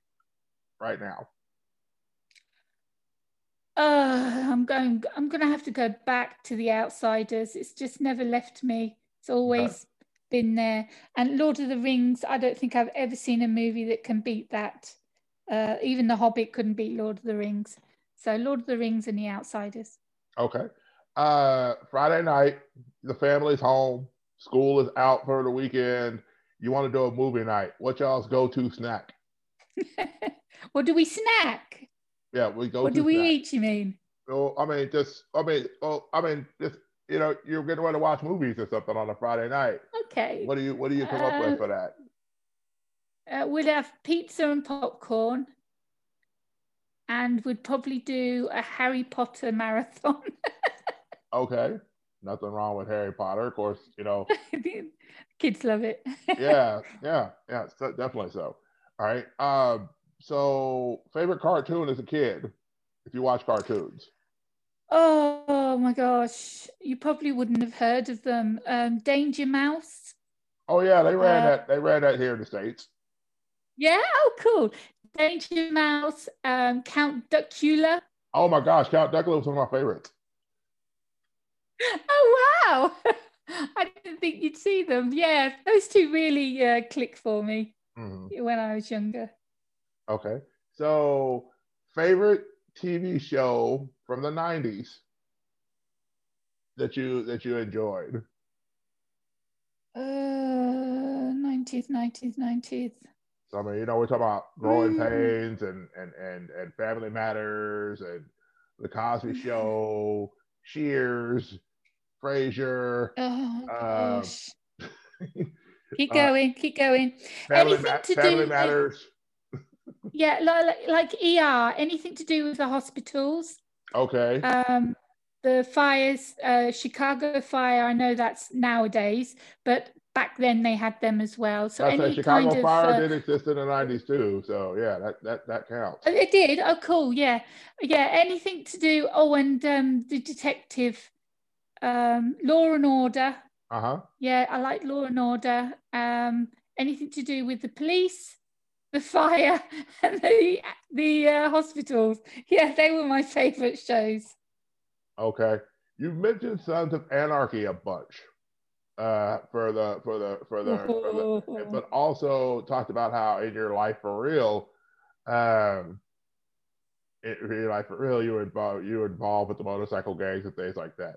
right now? Uh, I'm going. I'm going to have to go back to the Outsiders. It's just never left me. It's always been there. And Lord of the Rings. I don't think I've ever seen a movie that can beat that. Uh, even The Hobbit couldn't beat Lord of the Rings. So Lord of the Rings and the Outsiders. Okay. Uh, Friday night, the family's home. School is out for the weekend. You want to do a movie night? What y'all's go-to snack? what do we snack? Yeah, we go. What do we eat? You mean? Oh, I mean, just I mean, oh, I mean, just you know, you're getting ready to watch movies or something on a Friday night. Okay. What do you What do you come uh, up with uh, for that? Uh, we'd have pizza and popcorn, and we'd probably do a Harry Potter marathon. okay, nothing wrong with Harry Potter, of course. You know, kids love it. yeah, yeah, yeah, so, definitely so. All right. Um, so, favorite cartoon as a kid, if you watch cartoons? Oh my gosh, you probably wouldn't have heard of them. Um, Danger Mouse. Oh yeah, they ran uh, that. They ran that here in the states. Yeah. Oh, cool. Danger Mouse. Um, Count Duckula. Oh my gosh, Count Duckula was one of my favorites. Oh wow! I didn't think you'd see them. Yeah, those two really uh, clicked for me mm-hmm. when I was younger. Okay. So, favorite TV show from the 90s that you that you enjoyed? Uh, 90s, 90s, 90s. So I mean, you know, we're talking about growing mm. pains and and and and Family Matters and The Cosby Show, Cheers, Frasier. Oh gosh. Um, keep uh, going, uh, keep going. Family, Anything ma- to family do Matters. Yeah, like, like ER. Anything to do with the hospitals. Okay. Um, the fires, uh, Chicago fire. I know that's nowadays, but back then they had them as well. So That's any Chicago kind Fire of, uh, did exist in the nineties too. So yeah, that that that counts. It did. Oh, cool. Yeah, yeah. Anything to do? Oh, and um, the detective, um, Law and Order. Uh huh. Yeah, I like Law and Order. Um, anything to do with the police, the fire, and the the uh, hospitals. Yeah, they were my favorite shows. Okay, you've mentioned Sons of Anarchy a bunch uh, for the for the for the, for the but also talked about how in your life for real, um, in your life for real, you were involved you were involved with the motorcycle gangs and things like that.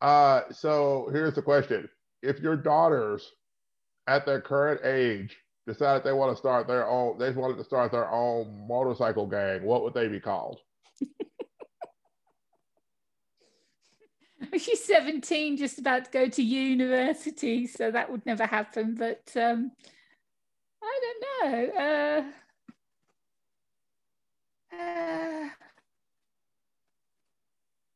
Uh, so here's the question: If your daughters, at their current age, decided they want to start their own, they wanted to start their own motorcycle gang, what would they be called? she's 17 just about to go to university so that would never happen but um i don't know uh, uh,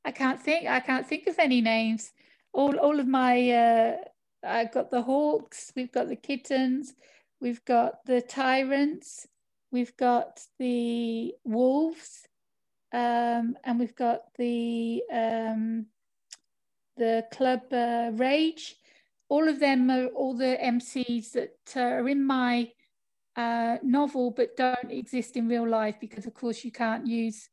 i can't think i can't think of any names all all of my uh i've got the hawks we've got the kittens we've got the tyrants we've got the wolves um, and we've got the um, the club uh, Rage. All of them are all the MCs that uh, are in my uh, novel but don't exist in real life because, of course, you can't use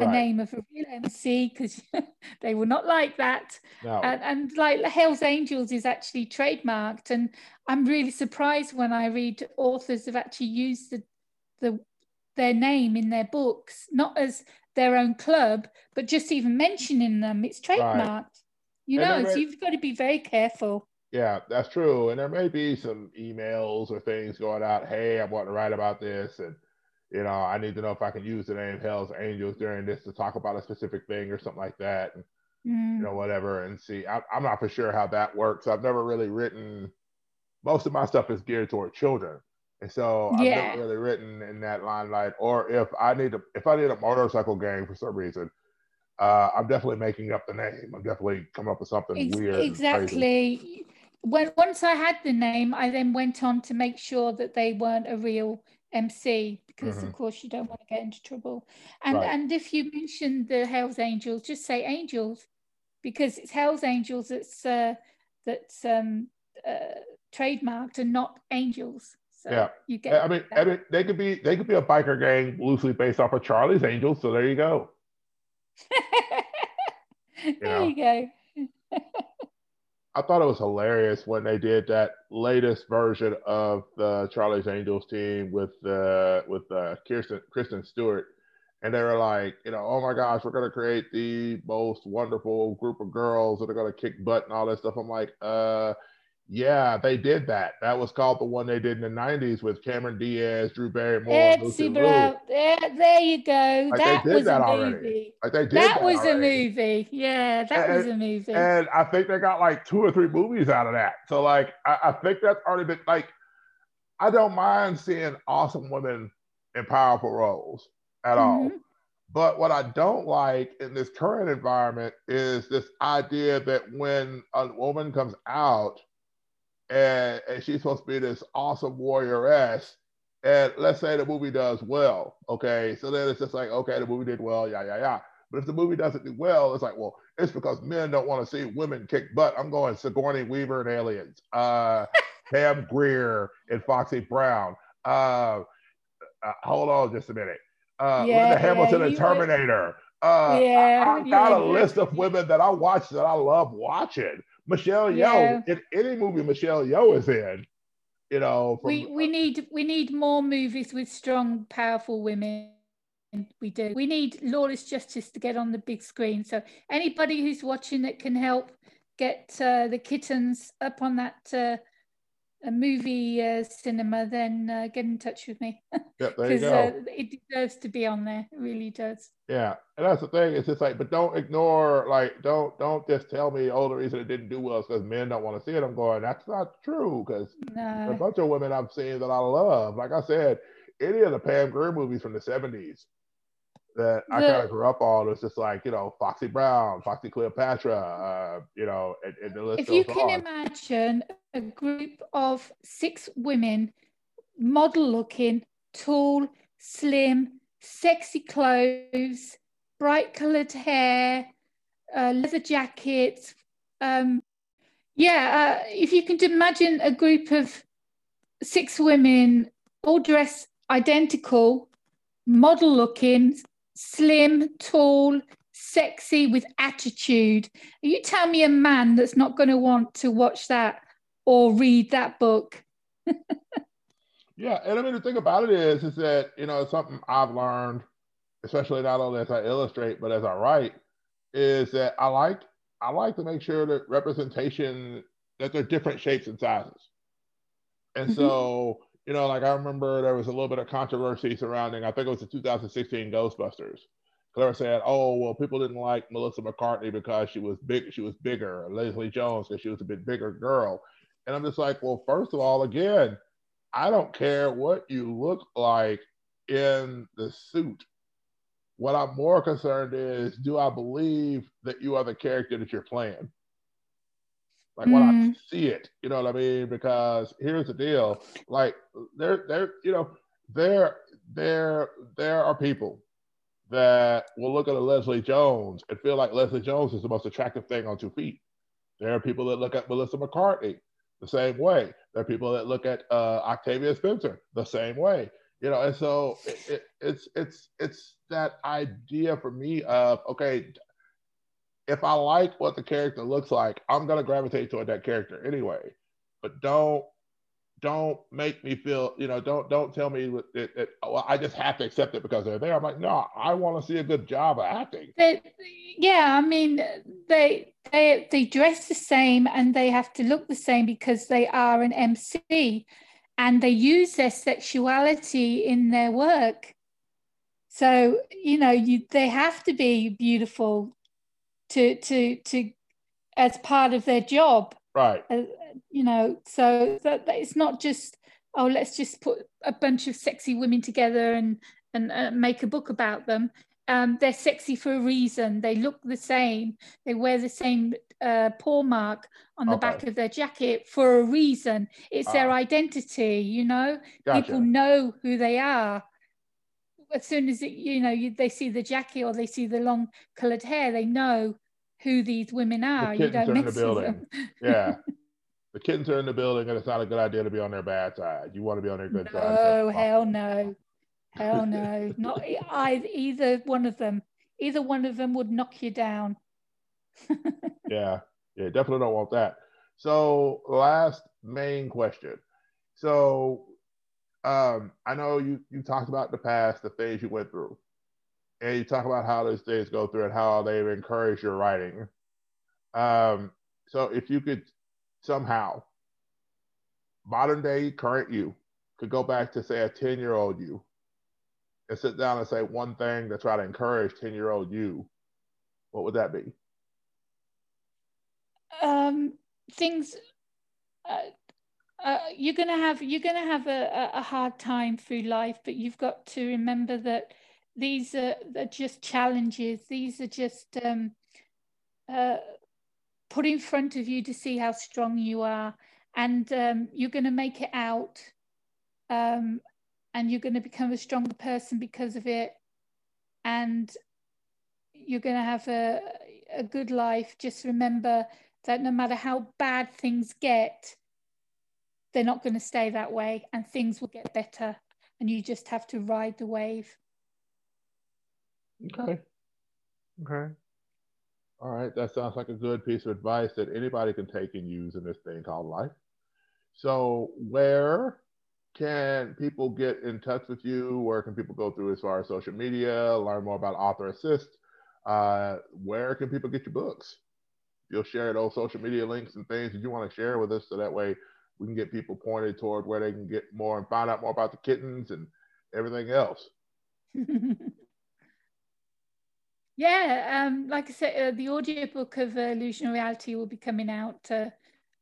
right. the name of a real MC because they will not like that. No. And, and like Hell's Angels is actually trademarked, and I'm really surprised when I read authors have actually used the the their name in their books, not as their own club, but just even mentioning them. It's trademarked. Right. You know, may, so you've got to be very careful. Yeah, that's true. And there may be some emails or things going out. Hey, I want to write about this, and you know, I need to know if I can use the name Hell's Angels during this to talk about a specific thing or something like that. And, mm. You know, whatever. And see, I, I'm not for sure how that works. I've never really written. Most of my stuff is geared toward children. And so I've yeah. never really written in that limelight. Or if I need to, if I need a motorcycle gang for some reason, uh, I'm definitely making up the name. I'm definitely coming up with something Ex- weird. Exactly. When once I had the name, I then went on to make sure that they weren't a real MC because mm-hmm. of course you don't want to get into trouble. And right. and if you mention the Hell's Angels, just say Angels because it's Hell's Angels that's uh, that's um, uh, trademarked and not Angels. So yeah, you get. I mean, I mean, they could be they could be a biker gang loosely based off of Charlie's Angels. So there you go. there you go. I thought it was hilarious when they did that latest version of the Charlie's Angels team with uh, with uh, Kirsten Kristen Stewart, and they were like, you know, oh my gosh, we're gonna create the most wonderful group of girls that are gonna kick butt and all that stuff. I'm like, uh, yeah, they did that. That was called the one they did in the '90s with Cameron Diaz, Drew Barrymore, Lucy Bro. There, there you go. Like that was that a already. movie. Like they did that, that was already. a movie. Yeah, that and, was a movie. And I think they got like two or three movies out of that. So like, I, I think that's already been like. I don't mind seeing awesome women in powerful roles at mm-hmm. all. But what I don't like in this current environment is this idea that when a woman comes out and, and she's supposed to be this awesome warrioress. And let's say the movie does well, okay? So then it's just like, okay, the movie did well, yeah, yeah, yeah. But if the movie doesn't do well, it's like, well, it's because men don't want to see women kick butt. I'm going Sigourney Weaver and Aliens, uh, Pam Grier and Foxy Brown. Uh, uh, hold on just a minute. Uh, yeah, Linda Hamilton yeah, and Terminator. Uh, yeah, I, have got yeah, a list of women that I watch that I love watching. Michelle yeah. Yeoh in any movie Michelle Yeoh is in, you know. From, we we need we need more movies with strong, powerful women. We do. We need lawless justice to get on the big screen. So anybody who's watching that can help get uh, the kittens up on that uh, a movie uh, cinema, then uh, get in touch with me. Yep, there you go. Uh, it deserves to be on there. It really does. Yeah, and that's the thing. It's just like, but don't ignore, like, don't don't just tell me, oh, the reason it didn't do well is because men don't want to see it. I'm going, that's not true, because no. a bunch of women I've seen that I love. Like I said, any of the Pam Grier movies from the '70s that I kind of grew up on was just like, you know, Foxy Brown, Foxy Cleopatra, uh, you know, and, and the list If you can on. imagine a group of six women, model looking, tall, slim, sexy clothes, bright colored hair, uh, leather jackets. Um, yeah, uh, if you can imagine a group of six women all dressed identical, model looking, slim, tall, sexy, with attitude. You tell me a man that's not going to want to watch that or read that book. yeah, and I mean the thing about it is, is that you know something I've learned, especially not only as I illustrate but as I write, is that I like I like to make sure that representation that they're different shapes and sizes, and mm-hmm. so you know, like I remember there was a little bit of controversy surrounding, I think it was the 2016 Ghostbusters. Clara said, "Oh, well, people didn't like Melissa McCarthy because she was big, she was bigger. Leslie Jones because she was a bit bigger girl." And I'm just like, well, first of all, again, I don't care what you look like in the suit. What I'm more concerned is, do I believe that you are the character that you're playing? Like when I mm. see it, you know what I mean? Because here's the deal: like there, there, you know, there, there, there are people that will look at a Leslie Jones and feel like Leslie Jones is the most attractive thing on two feet. There are people that look at Melissa McCarthy the same way. There are people that look at uh, Octavia Spencer the same way. You know, and so it, it, it's it's it's that idea for me of okay, if I like what the character looks like, I'm gonna gravitate toward that character anyway. But don't don't make me feel, you know, don't don't tell me that, that I just have to accept it because they're there. I'm like, no, I want to see a good job of acting. They, yeah, I mean, they they they dress the same and they have to look the same because they are an MC, and they use their sexuality in their work. So you know, you they have to be beautiful to to to as part of their job. Right. Uh, you know so that, that, it's not just oh let's just put a bunch of sexy women together and and uh, make a book about them. Um, they're sexy for a reason. They look the same. They wear the same uh, paw mark on the okay. back of their jacket for a reason. It's their ah. identity you know? Gotcha. people know who they are as soon as it, you know you, they see the jacket or they see the long coloured hair, they know who these women are. The you don't mix the building. yeah. The kittens are in the building, and it's not a good idea to be on their bad side. You want to be on their good no, side. Oh hell no, hell no, not either, either one of them. Either one of them would knock you down. yeah, yeah, definitely don't want that. So, last main question. So, um, I know you you talked about the past, the things you went through, and you talk about how those things go through and how they've encouraged your writing. Um, so if you could somehow, modern day current you could go back to say a 10 year old you and sit down and say one thing to try to encourage 10 year old you, what would that be? Um, things, uh, uh, you're gonna have you're gonna have a, a hard time through life, but you've got to remember that these are, are just challenges. These are just um, uh, put in front of you to see how strong you are, and um, you're going to make it out, um, and you're going to become a stronger person because of it, and you're going to have a a good life. Just remember that no matter how bad things get they're not going to stay that way and things will get better and you just have to ride the wave okay okay all right that sounds like a good piece of advice that anybody can take and use in this thing called life so where can people get in touch with you? Where can people go through as far as social media, learn more about Author Assist? Uh, where can people get your books? You'll share those social media links and things that you want to share with us so that way we can get people pointed toward where they can get more and find out more about the kittens and everything else. yeah, um, like I said, uh, the audiobook of uh, Illusional Reality will be coming out uh,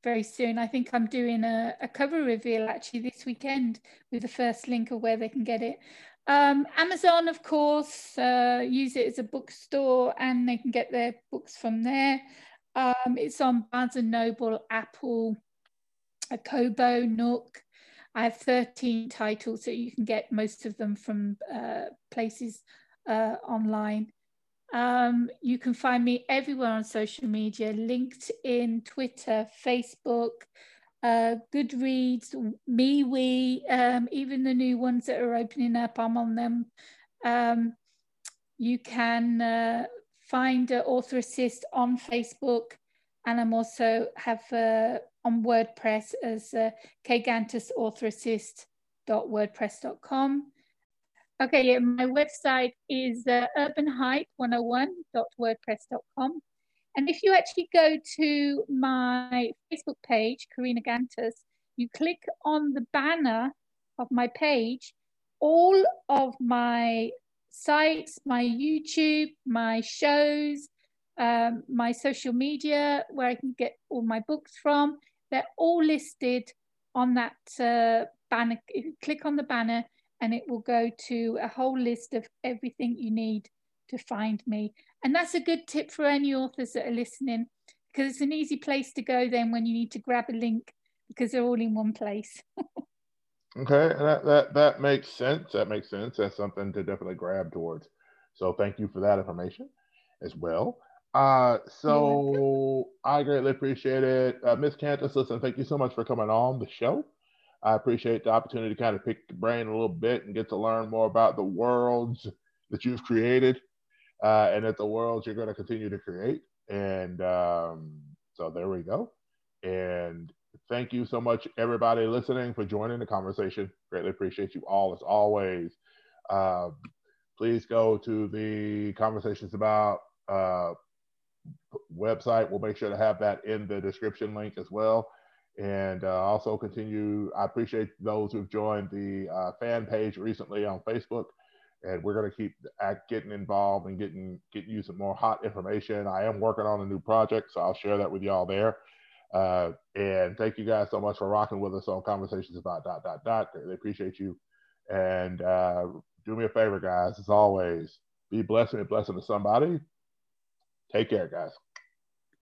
very soon. I think I'm doing a, a, cover reveal actually this weekend with the first link of where they can get it. Um, Amazon, of course, uh, use it as a bookstore and they can get their books from there. Um, it's on Barnes and Noble, Apple, a Kobo, Nook. I have 13 titles, so you can get most of them from uh, places uh, online. Um, you can find me everywhere on social media LinkedIn, Twitter, Facebook, uh, Goodreads, MeWe, um, even the new ones that are opening up, I'm on them. Um, you can uh, find uh, Author Assist on Facebook, and I'm also have uh, on WordPress as uh, kgantusauthorassist.wordpress.com. Okay, yeah, my website is uh, urbanhype101.wordpress.com. And if you actually go to my Facebook page, Karina Kantas, you click on the banner of my page, all of my sites, my YouTube, my shows, um, my social media, where I can get all my books from, they're all listed on that uh, banner. Click on the banner, and it will go to a whole list of everything you need to find me. And that's a good tip for any authors that are listening, because it's an easy place to go then when you need to grab a link because they're all in one place. okay, that, that that makes sense. That makes sense. That's something to definitely grab towards. So thank you for that information as well. Uh, so I greatly appreciate it. Uh, Miss Kantas, listen, thank you so much for coming on the show. I appreciate the opportunity to kind of pick the brain a little bit and get to learn more about the worlds that you've created uh, and that the worlds you're going to continue to create. And um, so there we go. And thank you so much, everybody listening, for joining the conversation. Greatly appreciate you all as always. Uh, please go to the conversations about uh, website. We'll make sure to have that in the description link as well and uh, also continue. I appreciate those who've joined the uh, fan page recently on Facebook, and we're going to keep getting involved and getting getting you some more hot information. I am working on a new project, so I'll share that with y'all there. Uh, and thank you guys so much for rocking with us on conversations about dot dot dot. They appreciate you, and uh, do me a favor, guys. As always, be blessed and blessing to somebody. Take care, guys.